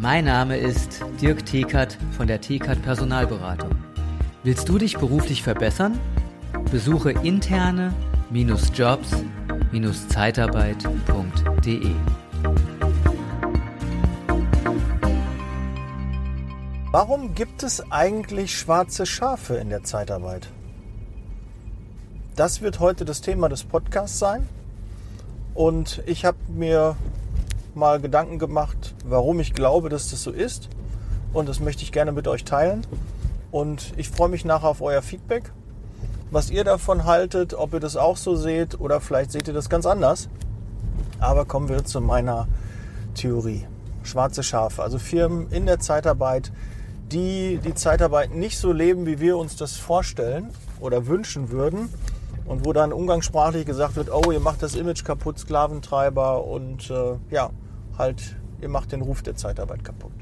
Mein Name ist Dirk Thekert von der Thekert Personalberatung. Willst du dich beruflich verbessern? Besuche interne-jobs-zeitarbeit.de. Warum gibt es eigentlich schwarze Schafe in der Zeitarbeit? Das wird heute das Thema des Podcasts sein. Und ich habe mir mal Gedanken gemacht, warum ich glaube, dass das so ist. Und das möchte ich gerne mit euch teilen. Und ich freue mich nachher auf euer Feedback, was ihr davon haltet, ob ihr das auch so seht oder vielleicht seht ihr das ganz anders. Aber kommen wir zu meiner Theorie. Schwarze Schafe, also Firmen in der Zeitarbeit, die die Zeitarbeit nicht so leben, wie wir uns das vorstellen oder wünschen würden. Und wo dann umgangssprachlich gesagt wird, oh, ihr macht das Image kaputt, Sklaventreiber und äh, ja, halt, ihr macht den Ruf der Zeitarbeit kaputt.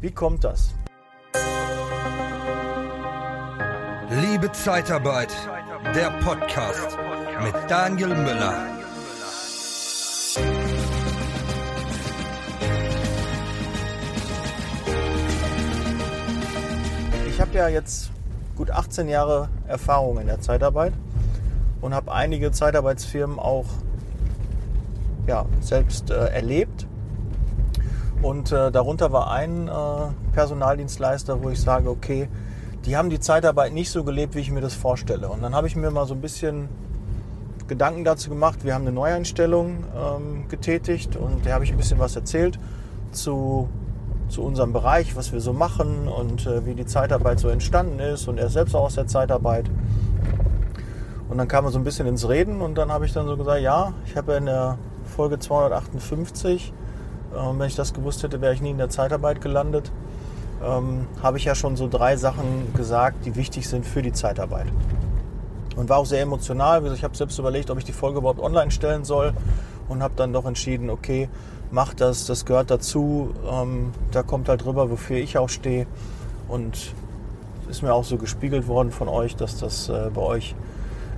Wie kommt das? Liebe Zeitarbeit, der Podcast mit Daniel Müller. Ich habe ja jetzt gut 18 Jahre Erfahrung in der Zeitarbeit und habe einige Zeitarbeitsfirmen auch ja, selbst äh, erlebt. Und äh, darunter war ein äh, Personaldienstleister, wo ich sage, okay, die haben die Zeitarbeit nicht so gelebt, wie ich mir das vorstelle. Und dann habe ich mir mal so ein bisschen Gedanken dazu gemacht. Wir haben eine Neueinstellung ähm, getätigt und da habe ich ein bisschen was erzählt zu, zu unserem Bereich, was wir so machen und äh, wie die Zeitarbeit so entstanden ist und er selbst auch aus der Zeitarbeit. Und dann kam er so ein bisschen ins Reden und dann habe ich dann so gesagt, ja, ich habe in der Folge 258. Ähm, wenn ich das gewusst hätte, wäre ich nie in der Zeitarbeit gelandet. Ähm, habe ich ja schon so drei Sachen gesagt, die wichtig sind für die Zeitarbeit. Und war auch sehr emotional. Ich habe selbst überlegt, ob ich die Folge überhaupt online stellen soll und habe dann doch entschieden, okay, mach das, das gehört dazu. Ähm, da kommt halt drüber, wofür ich auch stehe. Und ist mir auch so gespiegelt worden von euch, dass das äh, bei euch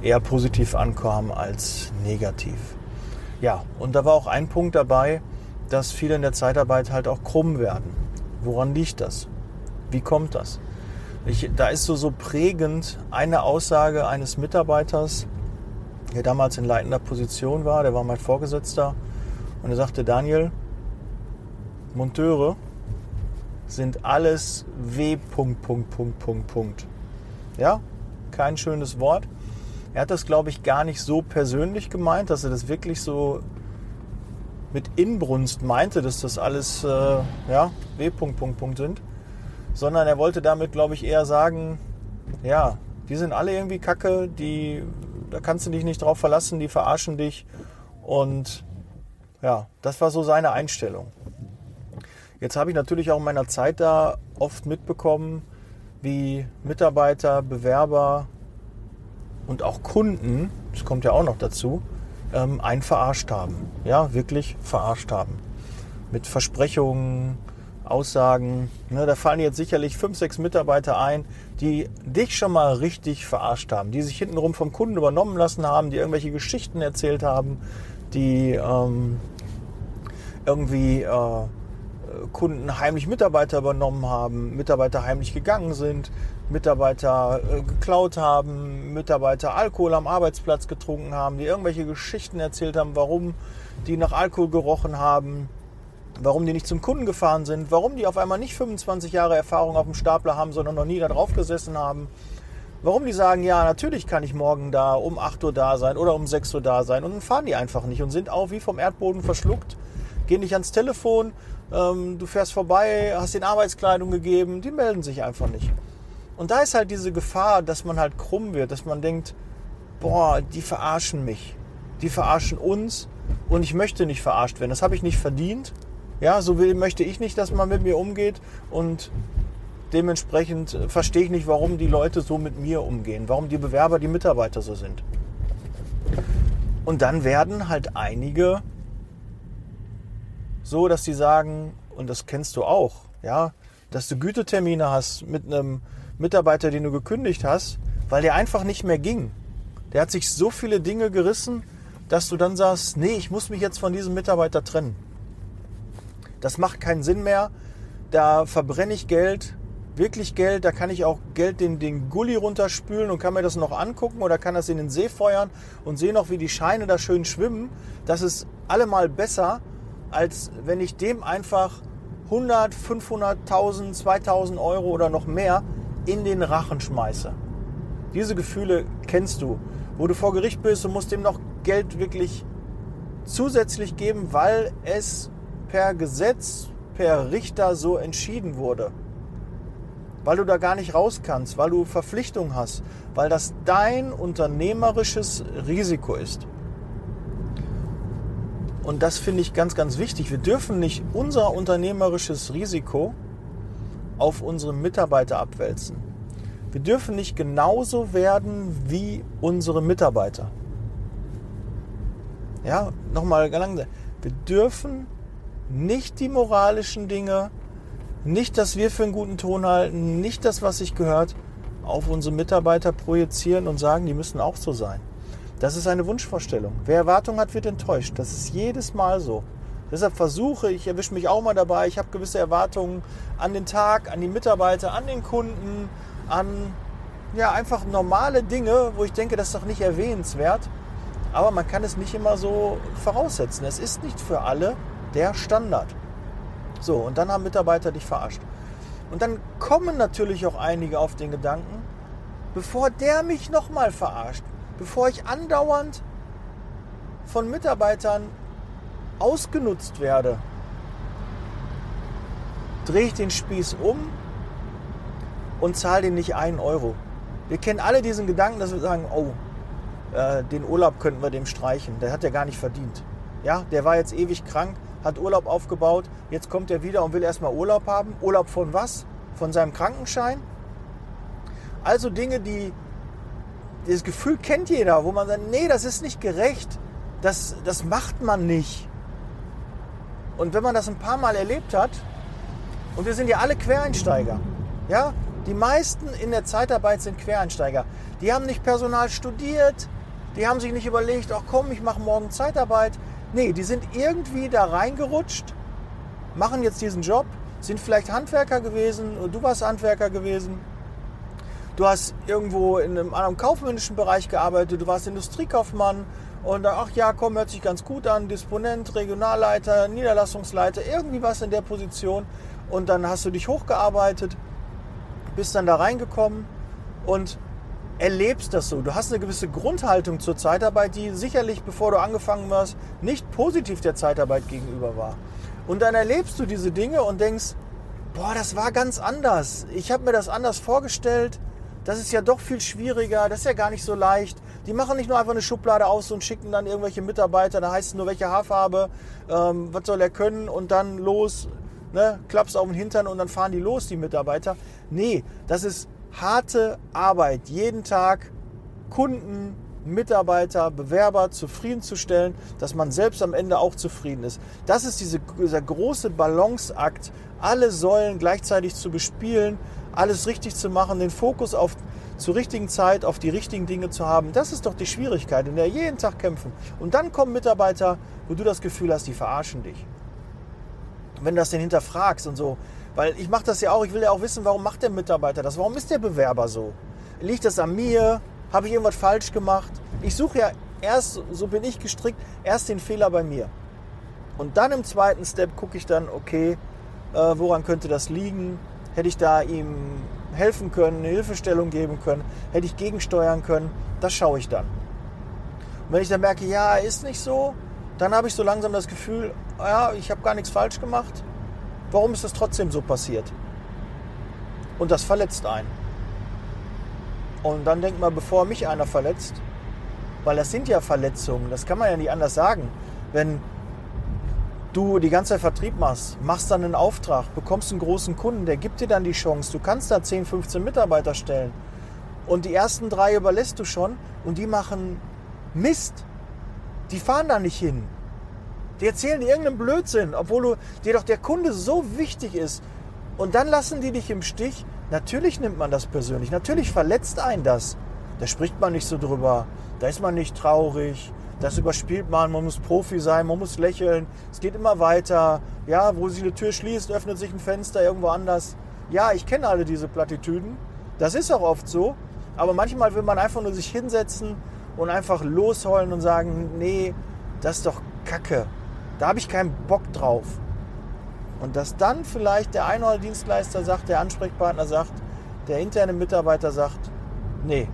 eher positiv ankam als negativ. Ja, und da war auch ein Punkt dabei, dass viele in der Zeitarbeit halt auch krumm werden. Woran liegt das? Wie kommt das? Ich, da ist so, so prägend eine Aussage eines Mitarbeiters, der damals in leitender Position war, der war mein Vorgesetzter, und er sagte, Daniel, Monteure sind alles W. Punkt, Punkt, Punkt, Punkt, Punkt. Ja, kein schönes Wort. Er hat das, glaube ich, gar nicht so persönlich gemeint, dass er das wirklich so mit Inbrunst meinte, dass das alles äh, ja, W. Punkt, Punkt, Punkt sind, sondern er wollte damit, glaube ich, eher sagen, ja, die sind alle irgendwie kacke, die, da kannst du dich nicht drauf verlassen, die verarschen dich und ja, das war so seine Einstellung. Jetzt habe ich natürlich auch in meiner Zeit da oft mitbekommen, wie Mitarbeiter, Bewerber und auch Kunden, das kommt ja auch noch dazu, ähm, einen verarscht haben. Ja, wirklich verarscht haben. Mit Versprechungen, Aussagen. Ne, da fallen jetzt sicherlich fünf, sechs Mitarbeiter ein, die dich schon mal richtig verarscht haben, die sich hintenrum vom Kunden übernommen lassen haben, die irgendwelche Geschichten erzählt haben, die ähm, irgendwie äh, Kunden heimlich Mitarbeiter übernommen haben, Mitarbeiter heimlich gegangen sind, Mitarbeiter äh, geklaut haben, Mitarbeiter Alkohol am Arbeitsplatz getrunken haben, die irgendwelche Geschichten erzählt haben, warum die nach Alkohol gerochen haben, warum die nicht zum Kunden gefahren sind, warum die auf einmal nicht 25 Jahre Erfahrung auf dem Stapler haben, sondern noch nie da drauf gesessen haben. Warum die sagen, ja, natürlich kann ich morgen da um 8 Uhr da sein oder um 6 Uhr da sein und dann fahren die einfach nicht und sind auch wie vom Erdboden verschluckt, gehen nicht ans Telefon, ähm, du fährst vorbei, hast den Arbeitskleidung gegeben, die melden sich einfach nicht. Und da ist halt diese Gefahr, dass man halt krumm wird, dass man denkt, boah, die verarschen mich, die verarschen uns und ich möchte nicht verarscht werden. Das habe ich nicht verdient. Ja, so will, möchte ich nicht, dass man mit mir umgeht und dementsprechend verstehe ich nicht, warum die Leute so mit mir umgehen, warum die Bewerber, die Mitarbeiter so sind. Und dann werden halt einige so, dass die sagen, und das kennst du auch, ja, dass du Gütetermine hast mit einem Mitarbeiter, den du gekündigt hast, weil der einfach nicht mehr ging. Der hat sich so viele Dinge gerissen, dass du dann sagst, nee, ich muss mich jetzt von diesem Mitarbeiter trennen. Das macht keinen Sinn mehr. Da verbrenne ich Geld, wirklich Geld. Da kann ich auch Geld den, den Gully runterspülen und kann mir das noch angucken oder kann das in den See feuern und sehe noch, wie die Scheine da schön schwimmen. Das ist allemal besser, als wenn ich dem einfach 100, 500, 1000, 2000 Euro oder noch mehr in den Rachen schmeiße. Diese Gefühle kennst du, wo du vor Gericht bist und musst dem noch Geld wirklich zusätzlich geben, weil es per Gesetz, per Richter so entschieden wurde. Weil du da gar nicht raus kannst, weil du Verpflichtungen hast, weil das dein unternehmerisches Risiko ist. Und das finde ich ganz, ganz wichtig. Wir dürfen nicht unser unternehmerisches Risiko auf unsere Mitarbeiter abwälzen. Wir dürfen nicht genauso werden wie unsere Mitarbeiter. Ja, nochmal langsam. Wir dürfen nicht die moralischen Dinge, nicht das wir für einen guten Ton halten, nicht das, was sich gehört, auf unsere Mitarbeiter projizieren und sagen, die müssen auch so sein. Das ist eine Wunschvorstellung. Wer Erwartungen hat, wird enttäuscht. Das ist jedes Mal so. Deshalb versuche ich, erwische mich auch mal dabei, ich habe gewisse Erwartungen an den Tag, an die Mitarbeiter, an den Kunden, an ja, einfach normale Dinge, wo ich denke, das ist doch nicht erwähnenswert. Aber man kann es nicht immer so voraussetzen. Es ist nicht für alle der Standard. So, und dann haben Mitarbeiter dich verarscht. Und dann kommen natürlich auch einige auf den Gedanken, bevor der mich nochmal verarscht, bevor ich andauernd von Mitarbeitern ausgenutzt werde, drehe ich den Spieß um und zahle den nicht einen Euro. Wir kennen alle diesen Gedanken, dass wir sagen, oh, äh, den Urlaub könnten wir dem streichen. Der hat ja gar nicht verdient. Ja, der war jetzt ewig krank, hat Urlaub aufgebaut, jetzt kommt er wieder und will erstmal Urlaub haben. Urlaub von was? Von seinem Krankenschein? Also Dinge, die das Gefühl kennt jeder, wo man sagt, nee, das ist nicht gerecht. Das, das macht man nicht. Und wenn man das ein paar Mal erlebt hat, und wir sind ja alle Quereinsteiger, ja, die meisten in der Zeitarbeit sind Quereinsteiger. Die haben nicht Personal studiert, die haben sich nicht überlegt, ach komm, ich mache morgen Zeitarbeit. Nee, die sind irgendwie da reingerutscht, machen jetzt diesen Job, sind vielleicht Handwerker gewesen, du warst Handwerker gewesen, du hast irgendwo in einem anderen kaufmännischen Bereich gearbeitet, du warst Industriekaufmann und ach ja, komm, hört sich ganz gut an, Disponent, Regionalleiter, Niederlassungsleiter, irgendwie was in der Position und dann hast du dich hochgearbeitet, bist dann da reingekommen und erlebst das so. Du hast eine gewisse Grundhaltung zur Zeitarbeit, die sicherlich, bevor du angefangen hast, nicht positiv der Zeitarbeit gegenüber war. Und dann erlebst du diese Dinge und denkst, boah, das war ganz anders. Ich habe mir das anders vorgestellt. Das ist ja doch viel schwieriger, das ist ja gar nicht so leicht. Die machen nicht nur einfach eine Schublade aus und schicken dann irgendwelche Mitarbeiter, da heißt es nur, welche Haarfarbe, ähm, was soll er können und dann los, ne, klappst auf den Hintern und dann fahren die los, die Mitarbeiter. Nee, das ist harte Arbeit, jeden Tag Kunden, Mitarbeiter, Bewerber zufriedenzustellen, dass man selbst am Ende auch zufrieden ist. Das ist diese, dieser große Balanceakt, alle Säulen gleichzeitig zu bespielen, alles richtig zu machen, den Fokus auf zur richtigen Zeit auf die richtigen Dinge zu haben. Das ist doch die Schwierigkeit, in der jeden Tag kämpfen. Und dann kommen Mitarbeiter, wo du das Gefühl hast, die verarschen dich. Wenn du das denn hinterfragst und so, weil ich mache das ja auch, ich will ja auch wissen, warum macht der Mitarbeiter das? Warum ist der Bewerber so? Liegt das an mir? Habe ich irgendwas falsch gemacht? Ich suche ja erst, so bin ich gestrickt, erst den Fehler bei mir. Und dann im zweiten Step gucke ich dann, okay, äh, woran könnte das liegen? Hätte ich da ihm helfen können, eine Hilfestellung geben können? Hätte ich gegensteuern können? Das schaue ich dann. Und wenn ich dann merke, ja, ist nicht so, dann habe ich so langsam das Gefühl, ja, ich habe gar nichts falsch gemacht. Warum ist das trotzdem so passiert? Und das verletzt einen. Und dann denkt man, bevor mich einer verletzt, weil das sind ja Verletzungen, das kann man ja nicht anders sagen. Wenn du die ganze Zeit Vertrieb machst, machst dann einen Auftrag, bekommst einen großen Kunden, der gibt dir dann die Chance, du kannst da 10, 15 Mitarbeiter stellen. Und die ersten drei überlässt du schon und die machen Mist. Die fahren da nicht hin. Die erzählen dir irgendeinen Blödsinn, obwohl du, dir doch der Kunde so wichtig ist. Und dann lassen die dich im Stich. Natürlich nimmt man das persönlich. Natürlich verletzt einen das. Da spricht man nicht so drüber. Da ist man nicht traurig. Das überspielt man, man muss Profi sein, man muss lächeln, es geht immer weiter. Ja, wo sich eine Tür schließt, öffnet sich ein Fenster irgendwo anders. Ja, ich kenne alle diese Plattitüden. Das ist auch oft so. Aber manchmal will man einfach nur sich hinsetzen und einfach losheulen und sagen, nee, das ist doch Kacke. Da habe ich keinen Bock drauf. Und dass dann vielleicht der eine oder Dienstleister sagt, der Ansprechpartner sagt, der interne Mitarbeiter sagt, nee,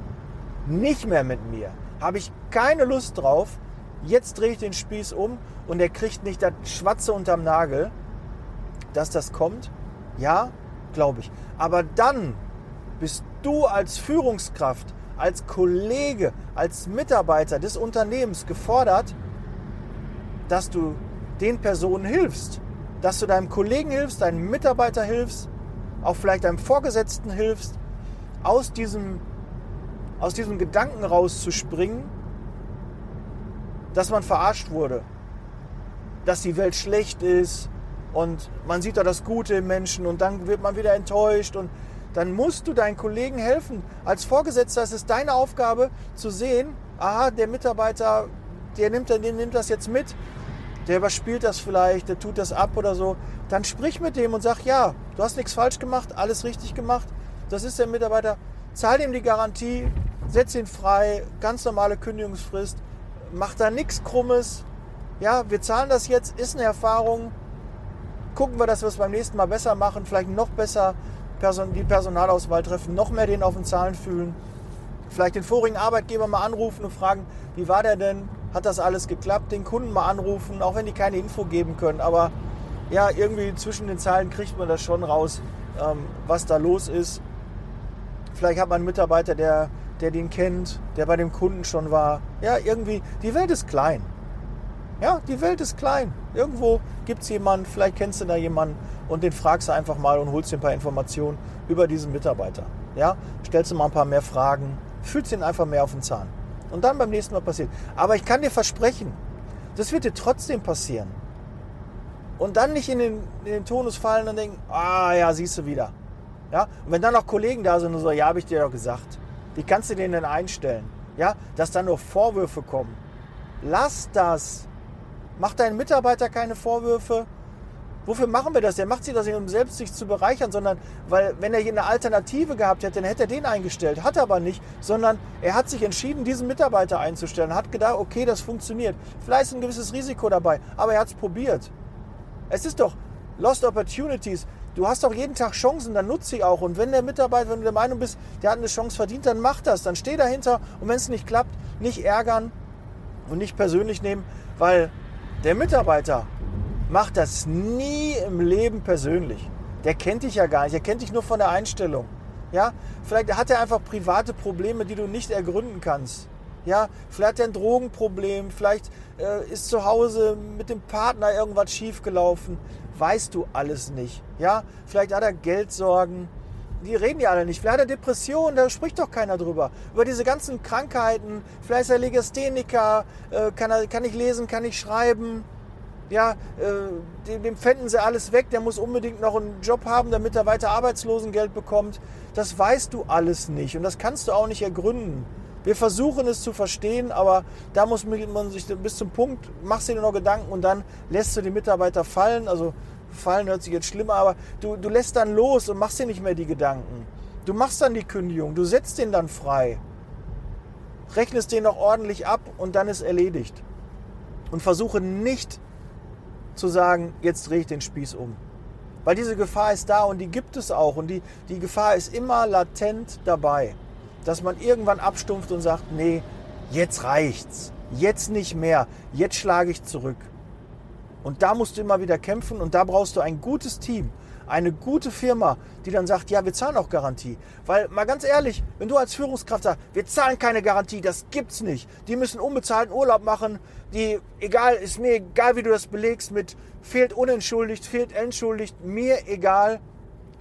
nicht mehr mit mir. Habe ich keine Lust drauf. Jetzt drehe ich den Spieß um und er kriegt nicht das Schwatze unterm Nagel. Dass das kommt, ja, glaube ich. Aber dann bist du als Führungskraft, als Kollege, als Mitarbeiter des Unternehmens gefordert, dass du den Personen hilfst. Dass du deinem Kollegen hilfst, deinem Mitarbeiter hilfst, auch vielleicht deinem Vorgesetzten hilfst, aus diesem, aus diesem Gedanken rauszuspringen, dass man verarscht wurde, dass die Welt schlecht ist und man sieht da das Gute im Menschen und dann wird man wieder enttäuscht und dann musst du deinen Kollegen helfen. Als Vorgesetzter ist es deine Aufgabe zu sehen, aha, der Mitarbeiter, der nimmt, der nimmt das jetzt mit, der überspielt das vielleicht, der tut das ab oder so. Dann sprich mit dem und sag, ja, du hast nichts falsch gemacht, alles richtig gemacht. Das ist der Mitarbeiter. Zahl ihm die Garantie, setz ihn frei, ganz normale Kündigungsfrist, mach da nichts Krummes. Ja, wir zahlen das jetzt, ist eine Erfahrung. Gucken wir, dass wir es beim nächsten Mal besser machen, vielleicht noch besser die Personalauswahl treffen, noch mehr den auf den Zahlen fühlen. Vielleicht den vorigen Arbeitgeber mal anrufen und fragen, wie war der denn? Hat das alles geklappt? Den Kunden mal anrufen, auch wenn die keine Info geben können. Aber ja, irgendwie zwischen den Zeilen kriegt man das schon raus, ähm, was da los ist. Vielleicht hat man einen Mitarbeiter, der, der den kennt, der bei dem Kunden schon war. Ja, irgendwie, die Welt ist klein. Ja, die Welt ist klein. Irgendwo gibt es jemanden, vielleicht kennst du da jemanden und den fragst du einfach mal und holst dir ein paar Informationen über diesen Mitarbeiter. Ja, stellst du mal ein paar mehr Fragen, fühlst ihn einfach mehr auf den Zahn. Und dann beim nächsten Mal passiert. Aber ich kann dir versprechen, das wird dir trotzdem passieren. Und dann nicht in den, in den Tonus fallen und denken, ah ja, siehst du wieder. Ja? Und wenn dann noch Kollegen da sind und so, ja, habe ich dir doch gesagt. Wie kannst du den denn einstellen? Ja, dass dann nur Vorwürfe kommen. Lass das. Mach deinen Mitarbeiter keine Vorwürfe. Wofür machen wir das? Der macht sie das nicht, um selbst sich zu bereichern, sondern weil, wenn er hier eine Alternative gehabt hätte, dann hätte er den eingestellt. Hat er aber nicht, sondern er hat sich entschieden, diesen Mitarbeiter einzustellen. Hat gedacht, okay, das funktioniert. Vielleicht ist ein gewisses Risiko dabei, aber er hat es probiert. Es ist doch Lost Opportunities. Du hast doch jeden Tag Chancen, dann nutze sie auch. Und wenn der Mitarbeiter, wenn du der Meinung bist, der hat eine Chance verdient, dann mach das. Dann steh dahinter und wenn es nicht klappt, nicht ärgern und nicht persönlich nehmen, weil der Mitarbeiter macht das nie im Leben persönlich. Der kennt dich ja gar nicht, er kennt dich nur von der Einstellung. Ja, vielleicht hat er einfach private Probleme, die du nicht ergründen kannst. Ja, vielleicht hat er ein Drogenproblem, vielleicht äh, ist zu Hause mit dem Partner irgendwas schiefgelaufen. Weißt du alles nicht. Ja, vielleicht hat er Geldsorgen. Die reden ja alle nicht. Vielleicht hat er Depressionen, da spricht doch keiner drüber. Über diese ganzen Krankheiten. Vielleicht ist er Legastheniker, äh, kann, er, kann ich lesen, kann ich schreiben ja, äh, dem, dem fänden sie alles weg, der muss unbedingt noch einen Job haben, damit er weiter Arbeitslosengeld bekommt. Das weißt du alles nicht und das kannst du auch nicht ergründen. Wir versuchen es zu verstehen, aber da muss man sich bis zum Punkt, machst dir nur noch Gedanken und dann lässt du den Mitarbeiter fallen. Also fallen hört sich jetzt schlimmer, aber du, du lässt dann los und machst dir nicht mehr die Gedanken. Du machst dann die Kündigung, du setzt den dann frei, rechnest den noch ordentlich ab und dann ist erledigt. Und versuche nicht zu sagen, jetzt drehe ich den Spieß um. Weil diese Gefahr ist da und die gibt es auch. Und die, die Gefahr ist immer latent dabei. Dass man irgendwann abstumpft und sagt, nee, jetzt reicht's. Jetzt nicht mehr. Jetzt schlage ich zurück. Und da musst du immer wieder kämpfen und da brauchst du ein gutes Team eine gute Firma, die dann sagt, ja, wir zahlen auch Garantie. Weil mal ganz ehrlich, wenn du als Führungskraft sagst, wir zahlen keine Garantie, das gibt's nicht. Die müssen unbezahlten Urlaub machen, die, egal, ist mir egal, wie du das belegst mit fehlt unentschuldigt, fehlt entschuldigt, mir egal.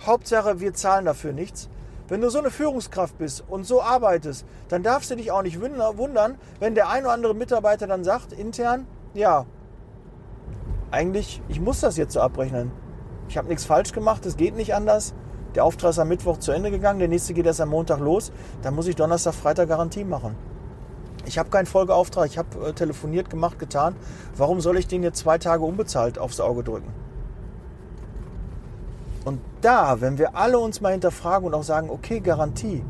Hauptsache, wir zahlen dafür nichts. Wenn du so eine Führungskraft bist und so arbeitest, dann darfst du dich auch nicht wundern, wenn der ein oder andere Mitarbeiter dann sagt, intern, ja, eigentlich, ich muss das jetzt so abrechnen ich habe nichts falsch gemacht, es geht nicht anders. Der Auftrag ist am Mittwoch zu Ende gegangen, der nächste geht erst am Montag los. Dann muss ich Donnerstag, Freitag Garantie machen. Ich habe keinen Folgeauftrag, ich habe äh, telefoniert, gemacht, getan. Warum soll ich den jetzt zwei Tage unbezahlt aufs Auge drücken? Und da, wenn wir alle uns mal hinterfragen und auch sagen, okay, Garantie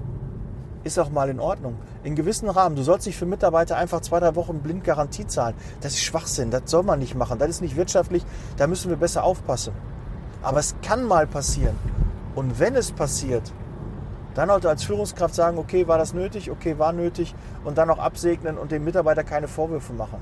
ist auch mal in Ordnung. In gewissen Rahmen. Du sollst nicht für Mitarbeiter einfach zwei, drei Wochen blind Garantie zahlen. Das ist Schwachsinn. Das soll man nicht machen. Das ist nicht wirtschaftlich. Da müssen wir besser aufpassen. Aber es kann mal passieren. Und wenn es passiert, dann halt als Führungskraft sagen, okay, war das nötig, okay, war nötig und dann auch absegnen und dem Mitarbeiter keine Vorwürfe machen.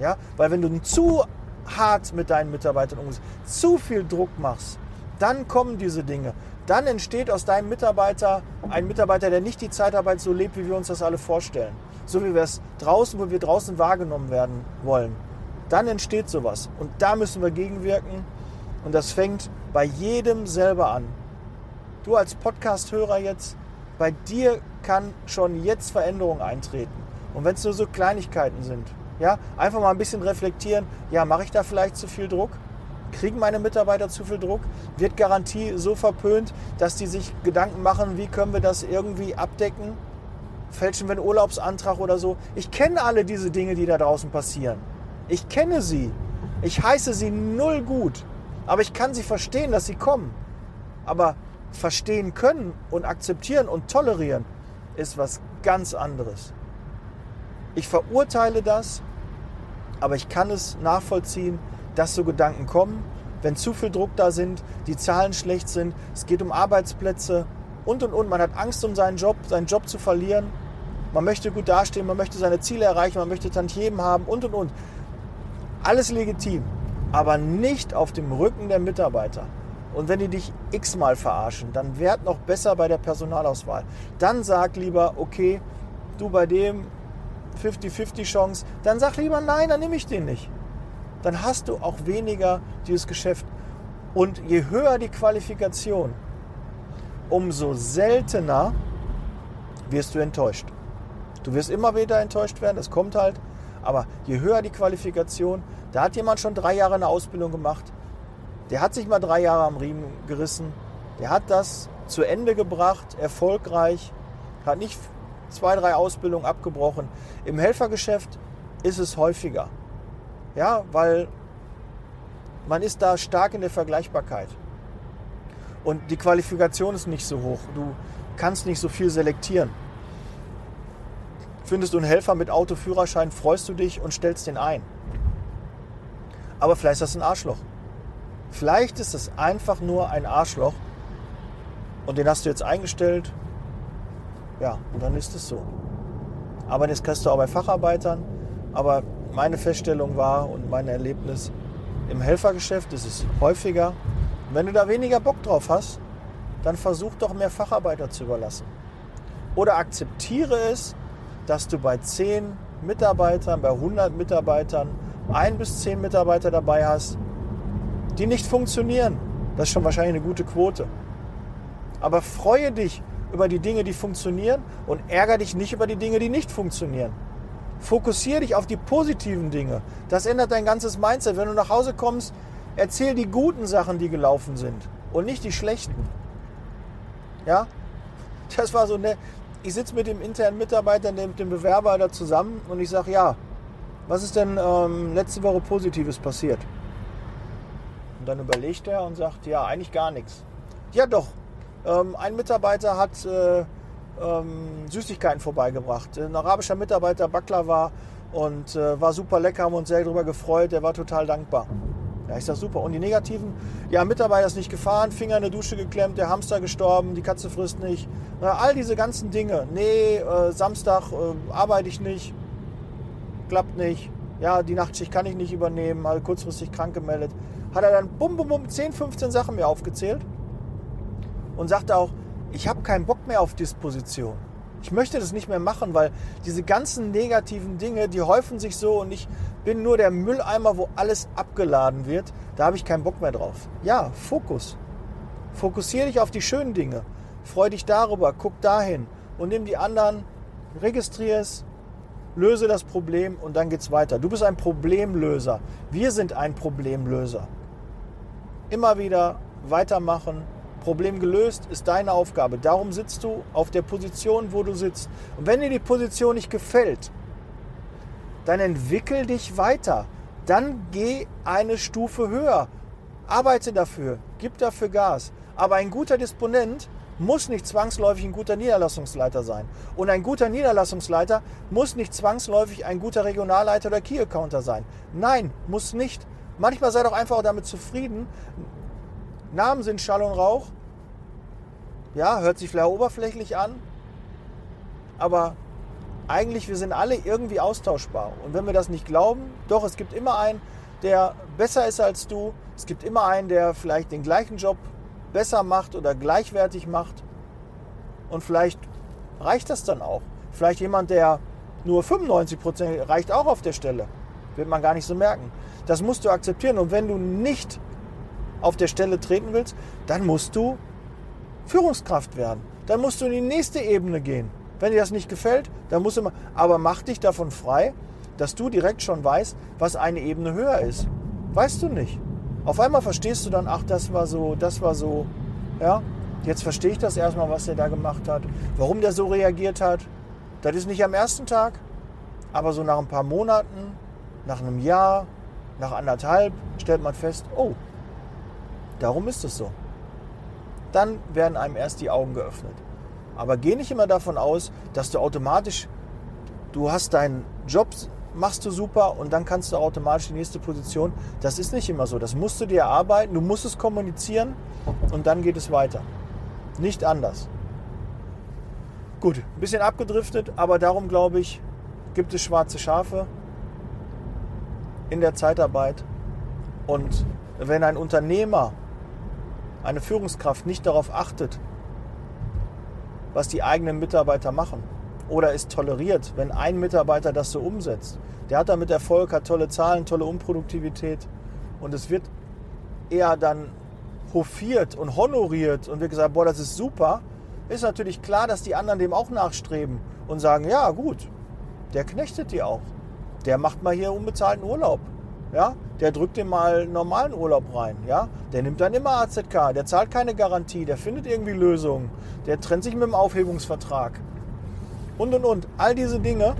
Ja, weil wenn du zu hart mit deinen Mitarbeitern umgehst, zu viel Druck machst, dann kommen diese Dinge. Dann entsteht aus deinem Mitarbeiter ein Mitarbeiter, der nicht die Zeitarbeit so lebt, wie wir uns das alle vorstellen. So wie wir es draußen, wo wir draußen wahrgenommen werden wollen. Dann entsteht sowas. Und da müssen wir gegenwirken. Und das fängt bei jedem selber an. Du als Podcast-Hörer jetzt, bei dir kann schon jetzt Veränderung eintreten. Und wenn es nur so Kleinigkeiten sind, ja, einfach mal ein bisschen reflektieren, ja, mache ich da vielleicht zu viel Druck? Kriegen meine Mitarbeiter zu viel Druck? Wird Garantie so verpönt, dass die sich Gedanken machen, wie können wir das irgendwie abdecken? Fälschen wir einen Urlaubsantrag oder so? Ich kenne alle diese Dinge, die da draußen passieren. Ich kenne sie. Ich heiße sie null gut. Aber ich kann sie verstehen, dass sie kommen. Aber verstehen können und akzeptieren und tolerieren, ist was ganz anderes. Ich verurteile das, aber ich kann es nachvollziehen, dass so Gedanken kommen, wenn zu viel Druck da sind, die Zahlen schlecht sind, es geht um Arbeitsplätze und und und. Man hat Angst um seinen Job, seinen Job zu verlieren. Man möchte gut dastehen, man möchte seine Ziele erreichen, man möchte Tantiemen haben und und und. Alles legitim, aber nicht auf dem Rücken der Mitarbeiter. Und wenn die dich x-mal verarschen, dann werd noch besser bei der Personalauswahl. Dann sag lieber, okay, du bei dem 50-50 Chance, dann sag lieber nein, dann nehme ich den nicht. Dann hast du auch weniger dieses Geschäft. Und je höher die Qualifikation, umso seltener wirst du enttäuscht. Du wirst immer wieder enttäuscht werden, das kommt halt. Aber je höher die Qualifikation, da hat jemand schon drei Jahre eine Ausbildung gemacht, der hat sich mal drei Jahre am Riemen gerissen. Der hat das zu Ende gebracht, erfolgreich, hat nicht zwei, drei Ausbildungen abgebrochen. Im Helfergeschäft ist es häufiger. Ja, weil man ist da stark in der Vergleichbarkeit. Und die Qualifikation ist nicht so hoch. Du kannst nicht so viel selektieren. Findest du einen Helfer mit Autoführerschein, freust du dich und stellst den ein. Aber vielleicht ist das ein Arschloch. Vielleicht ist es einfach nur ein Arschloch und den hast du jetzt eingestellt. Ja, und dann ist es so. Aber das kriegst du auch bei Facharbeitern. Aber meine Feststellung war und mein Erlebnis, im Helfergeschäft ist es häufiger. Und wenn du da weniger Bock drauf hast, dann versuch doch mehr Facharbeiter zu überlassen. Oder akzeptiere es, dass du bei 10 Mitarbeitern, bei 100 Mitarbeitern ein bis zehn Mitarbeiter dabei hast, die nicht funktionieren. Das ist schon wahrscheinlich eine gute Quote. Aber freue dich über die Dinge, die funktionieren und ärgere dich nicht über die Dinge, die nicht funktionieren. Fokussiere dich auf die positiven Dinge. Das ändert dein ganzes Mindset. Wenn du nach Hause kommst, erzähl die guten Sachen, die gelaufen sind und nicht die schlechten. Ja? Das war so ne. Ich sitze mit dem internen Mitarbeiter, mit dem Bewerber da zusammen und ich sage, ja, was ist denn ähm, letzte Woche Positives passiert? Und dann überlegt er und sagt, ja, eigentlich gar nichts. Ja, doch. Ähm, ein Mitarbeiter hat äh, ähm, Süßigkeiten vorbeigebracht. Ein arabischer Mitarbeiter, Backler war und äh, war super lecker, haben uns sehr darüber gefreut. Der war total dankbar. Ja, ich sag super. Und die negativen? Ja, Mitarbeiter ist nicht gefahren, Finger in der Dusche geklemmt, der Hamster gestorben, die Katze frisst nicht. Na, all diese ganzen Dinge. Nee, äh, Samstag äh, arbeite ich nicht, klappt nicht. Ja, die Nachtschicht kann ich nicht übernehmen, mal kurzfristig krank gemeldet hat er dann bum, bum, bum 10, 15 Sachen mir aufgezählt und sagte auch, ich habe keinen Bock mehr auf Disposition. Ich möchte das nicht mehr machen, weil diese ganzen negativen Dinge, die häufen sich so und ich bin nur der Mülleimer, wo alles abgeladen wird. Da habe ich keinen Bock mehr drauf. Ja, Fokus. Fokussiere dich auf die schönen Dinge. Freu dich darüber, guck dahin und nimm die anderen, registriere es, löse das Problem und dann geht es weiter. Du bist ein Problemlöser. Wir sind ein Problemlöser immer wieder weitermachen. Problem gelöst ist deine Aufgabe. Darum sitzt du auf der Position, wo du sitzt. Und wenn dir die Position nicht gefällt, dann entwickel dich weiter. Dann geh eine Stufe höher. Arbeite dafür, gib dafür Gas. Aber ein guter Disponent muss nicht zwangsläufig ein guter Niederlassungsleiter sein. Und ein guter Niederlassungsleiter muss nicht zwangsläufig ein guter Regionalleiter oder Key-Accounter sein. Nein, muss nicht. Manchmal sei doch einfach damit zufrieden. Namen sind Schall und Rauch. Ja, hört sich vielleicht oberflächlich an. Aber eigentlich, wir sind alle irgendwie austauschbar. Und wenn wir das nicht glauben, doch, es gibt immer einen, der besser ist als du. Es gibt immer einen, der vielleicht den gleichen Job besser macht oder gleichwertig macht. Und vielleicht reicht das dann auch. Vielleicht jemand, der nur 95 Prozent reicht auch auf der Stelle. Wird man gar nicht so merken. Das musst du akzeptieren. Und wenn du nicht auf der Stelle treten willst, dann musst du Führungskraft werden. Dann musst du in die nächste Ebene gehen. Wenn dir das nicht gefällt, dann musst du mal. Aber mach dich davon frei, dass du direkt schon weißt, was eine Ebene höher ist. Weißt du nicht. Auf einmal verstehst du dann, ach, das war so, das war so, ja. Jetzt verstehe ich das erstmal, was der da gemacht hat, warum der so reagiert hat. Das ist nicht am ersten Tag, aber so nach ein paar Monaten, nach einem Jahr, nach anderthalb stellt man fest, oh, darum ist es so. Dann werden einem erst die Augen geöffnet. Aber geh nicht immer davon aus, dass du automatisch, du hast deinen Job machst du super und dann kannst du automatisch die nächste Position. Das ist nicht immer so. Das musst du dir erarbeiten, du musst es kommunizieren und dann geht es weiter. Nicht anders. Gut, ein bisschen abgedriftet, aber darum glaube ich, gibt es schwarze Schafe in der Zeitarbeit. Und wenn ein Unternehmer, eine Führungskraft nicht darauf achtet, was die eigenen Mitarbeiter machen, oder es toleriert, wenn ein Mitarbeiter das so umsetzt. Der hat damit Erfolg, hat tolle Zahlen, tolle Unproduktivität und es wird eher dann hofiert und honoriert und wird gesagt, boah, das ist super, ist natürlich klar, dass die anderen dem auch nachstreben und sagen, ja gut, der knechtet die auch. Der macht mal hier unbezahlten Urlaub. Ja, der drückt dem mal normalen Urlaub rein. Ja, der nimmt dann immer AZK, der zahlt keine Garantie, der findet irgendwie Lösungen, der trennt sich mit dem Aufhebungsvertrag und und und. All diese Dinge,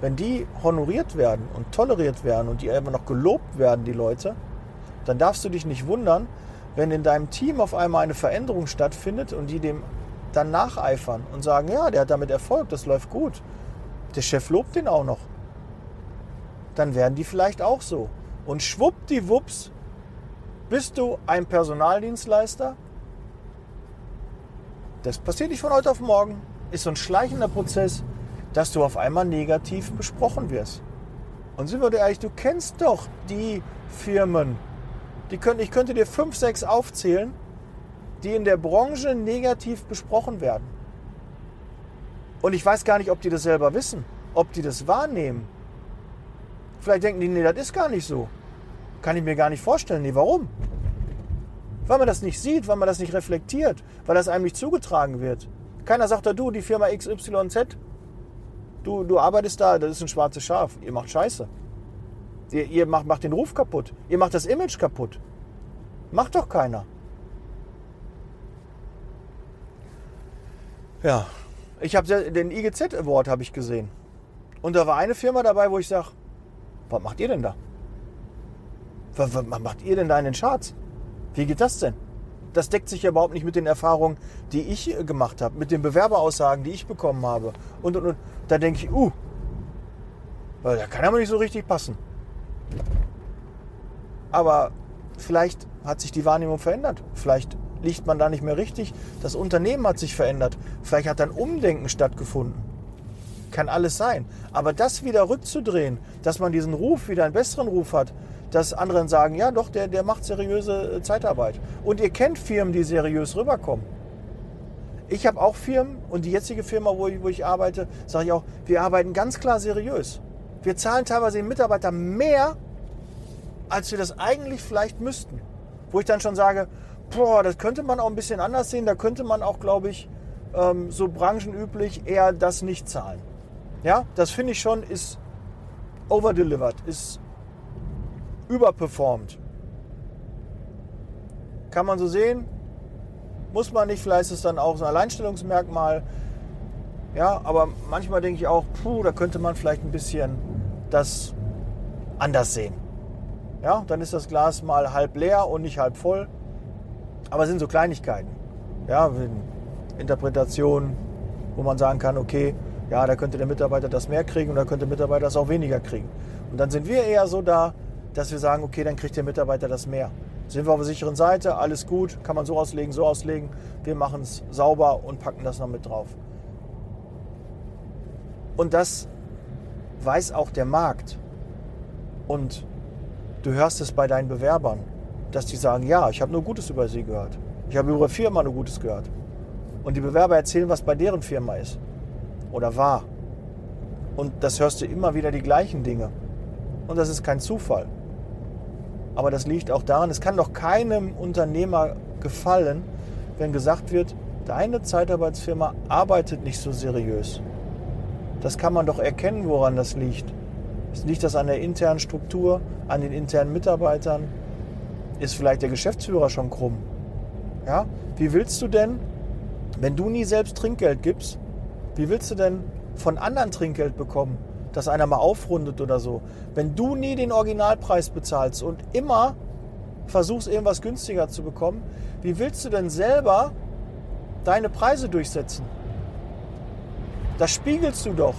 wenn die honoriert werden und toleriert werden und die immer noch gelobt werden, die Leute, dann darfst du dich nicht wundern, wenn in deinem Team auf einmal eine Veränderung stattfindet und die dem dann nacheifern und sagen, ja, der hat damit Erfolg, das läuft gut. Der Chef lobt den auch noch. Dann werden die vielleicht auch so. Und schwuppdiwupps bist du ein Personaldienstleister, das passiert nicht von heute auf morgen. Ist so ein schleichender Prozess, dass du auf einmal negativ besprochen wirst. Und sind wir dir ehrlich, du kennst doch die Firmen. Die können, ich könnte dir fünf, sechs aufzählen, die in der Branche negativ besprochen werden. Und ich weiß gar nicht, ob die das selber wissen, ob die das wahrnehmen. Vielleicht denken die, nee, das ist gar nicht so. Kann ich mir gar nicht vorstellen. Nee, warum? Weil man das nicht sieht, weil man das nicht reflektiert, weil das einem nicht zugetragen wird. Keiner sagt da, du, die Firma XYZ, du, du arbeitest da, das ist ein schwarzes Schaf, ihr macht Scheiße. Ihr, ihr macht, macht den Ruf kaputt, ihr macht das Image kaputt. Macht doch keiner. Ja, ich habe den IGZ Award habe ich gesehen. Und da war eine Firma dabei, wo ich sage, was macht ihr denn da? Was, was macht ihr denn da in den Charts? Wie geht das denn? Das deckt sich ja überhaupt nicht mit den Erfahrungen, die ich äh, gemacht habe, mit den Bewerberaussagen, die ich bekommen habe. Und, und, und. Da denke ich, uh, da kann aber nicht so richtig passen. Aber vielleicht hat sich die Wahrnehmung verändert. Vielleicht liegt man da nicht mehr richtig. Das Unternehmen hat sich verändert. Vielleicht hat ein Umdenken stattgefunden. Kann alles sein. Aber das wieder rückzudrehen, dass man diesen Ruf, wieder einen besseren Ruf hat, dass andere sagen, ja doch, der, der macht seriöse äh, Zeitarbeit. Und ihr kennt Firmen, die seriös rüberkommen. Ich habe auch Firmen und die jetzige Firma, wo ich, wo ich arbeite, sage ich auch, wir arbeiten ganz klar seriös. Wir zahlen teilweise den Mitarbeitern mehr, als wir das eigentlich vielleicht müssten. Wo ich dann schon sage, boah, das könnte man auch ein bisschen anders sehen. Da könnte man auch, glaube ich, ähm, so branchenüblich eher das nicht zahlen. Ja, das finde ich schon, ist overdelivered, ist überperformt. Kann man so sehen, muss man nicht, vielleicht ist es dann auch so ein Alleinstellungsmerkmal. Ja, aber manchmal denke ich auch, puh, da könnte man vielleicht ein bisschen das anders sehen. Ja, dann ist das Glas mal halb leer und nicht halb voll. Aber es sind so Kleinigkeiten. Ja, Interpretationen, wo man sagen kann, okay, ja, da könnte der Mitarbeiter das mehr kriegen und da könnte der Mitarbeiter das auch weniger kriegen. Und dann sind wir eher so da, dass wir sagen, okay, dann kriegt der Mitarbeiter das mehr. Sind wir auf der sicheren Seite, alles gut, kann man so auslegen, so auslegen. Wir machen es sauber und packen das noch mit drauf. Und das weiß auch der Markt. Und du hörst es bei deinen Bewerbern, dass die sagen, ja, ich habe nur Gutes über sie gehört. Ich habe über Firma nur Gutes gehört. Und die Bewerber erzählen, was bei deren Firma ist oder war. Und das hörst du immer wieder die gleichen Dinge. Und das ist kein Zufall. Aber das liegt auch daran, es kann doch keinem Unternehmer gefallen, wenn gesagt wird, deine Zeitarbeitsfirma arbeitet nicht so seriös. Das kann man doch erkennen, woran das liegt. Liegt das an der internen Struktur, an den internen Mitarbeitern? Ist vielleicht der Geschäftsführer schon krumm? Ja? Wie willst du denn, wenn du nie selbst Trinkgeld gibst, wie willst du denn von anderen Trinkgeld bekommen? dass einer mal aufrundet oder so. Wenn du nie den Originalpreis bezahlst und immer versuchst, irgendwas günstiger zu bekommen, wie willst du denn selber deine Preise durchsetzen? Das spiegelst du doch.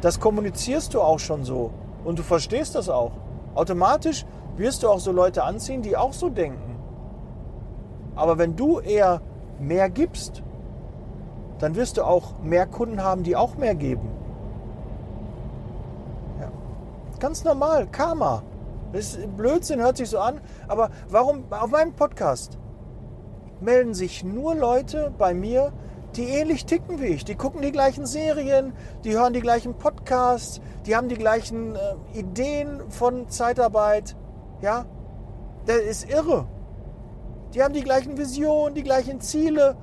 Das kommunizierst du auch schon so. Und du verstehst das auch. Automatisch wirst du auch so Leute anziehen, die auch so denken. Aber wenn du eher mehr gibst, dann wirst du auch mehr Kunden haben, die auch mehr geben. Ganz normal, Karma. Das ist Blödsinn, hört sich so an. Aber warum auf meinem Podcast melden sich nur Leute bei mir, die ähnlich ticken wie ich. Die gucken die gleichen Serien, die hören die gleichen Podcasts, die haben die gleichen äh, Ideen von Zeitarbeit. Ja, das ist irre. Die haben die gleichen Visionen, die gleichen Ziele.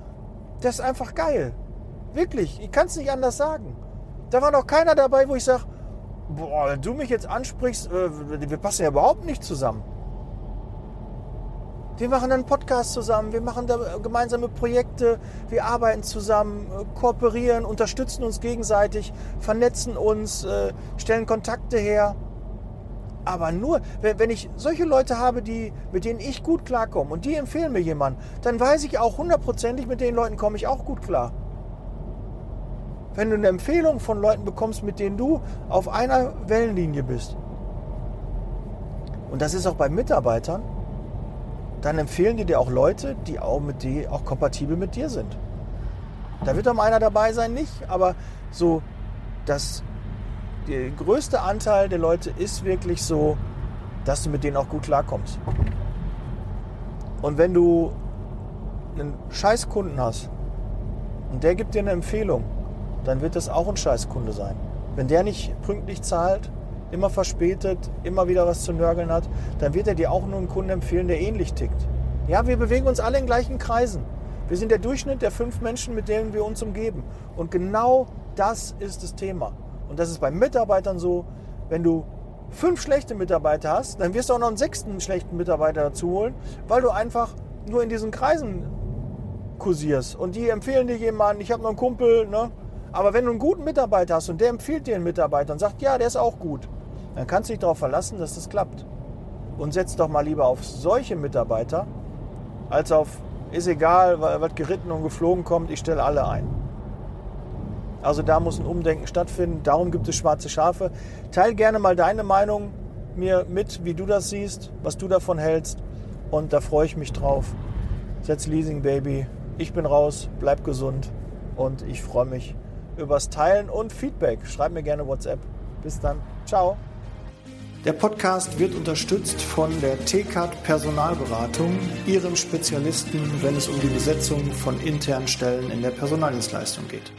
Das ist einfach geil. Wirklich, ich kann es nicht anders sagen. Da war noch keiner dabei, wo ich sage, boah, wenn du mich jetzt ansprichst, äh, wir passen ja überhaupt nicht zusammen. Wir machen einen Podcast zusammen, wir machen da gemeinsame Projekte, wir arbeiten zusammen, äh, kooperieren, unterstützen uns gegenseitig, vernetzen uns, äh, stellen Kontakte her. Aber nur, wenn ich solche Leute habe, die, mit denen ich gut klarkomme und die empfehlen mir jemanden, dann weiß ich auch hundertprozentig, mit den Leuten komme ich auch gut klar. Wenn du eine Empfehlung von Leuten bekommst, mit denen du auf einer Wellenlinie bist, und das ist auch bei Mitarbeitern, dann empfehlen die dir auch Leute, die auch, mit die auch kompatibel mit dir sind. Da wird mal einer dabei sein, nicht, aber so, dass der größte Anteil der Leute ist wirklich so, dass du mit denen auch gut klarkommst. Und wenn du einen scheiß Kunden hast und der gibt dir eine Empfehlung dann wird das auch ein Scheißkunde sein. Wenn der nicht pünktlich zahlt, immer verspätet, immer wieder was zu nörgeln hat, dann wird er dir auch nur einen Kunden empfehlen, der ähnlich tickt. Ja, wir bewegen uns alle in gleichen Kreisen. Wir sind der Durchschnitt der fünf Menschen, mit denen wir uns umgeben. Und genau das ist das Thema. Und das ist bei Mitarbeitern so, wenn du fünf schlechte Mitarbeiter hast, dann wirst du auch noch einen sechsten schlechten Mitarbeiter dazu holen, weil du einfach nur in diesen Kreisen kursierst. Und die empfehlen dir jemanden, ich habe noch einen Kumpel, ne? Aber wenn du einen guten Mitarbeiter hast und der empfiehlt dir einen Mitarbeiter und sagt, ja, der ist auch gut, dann kannst du dich darauf verlassen, dass das klappt. Und setz doch mal lieber auf solche Mitarbeiter, als auf, ist egal, was geritten und geflogen kommt, ich stelle alle ein. Also da muss ein Umdenken stattfinden. Darum gibt es schwarze Schafe. Teil gerne mal deine Meinung mir mit, wie du das siehst, was du davon hältst. Und da freue ich mich drauf. Setz Leasing Baby. Ich bin raus, bleib gesund und ich freue mich übers Teilen und Feedback. Schreib mir gerne WhatsApp. Bis dann. Ciao. Der Podcast wird unterstützt von der TCAT Personalberatung, ihrem Spezialisten, wenn es um die Besetzung von internen Stellen in der Personaldienstleistung geht.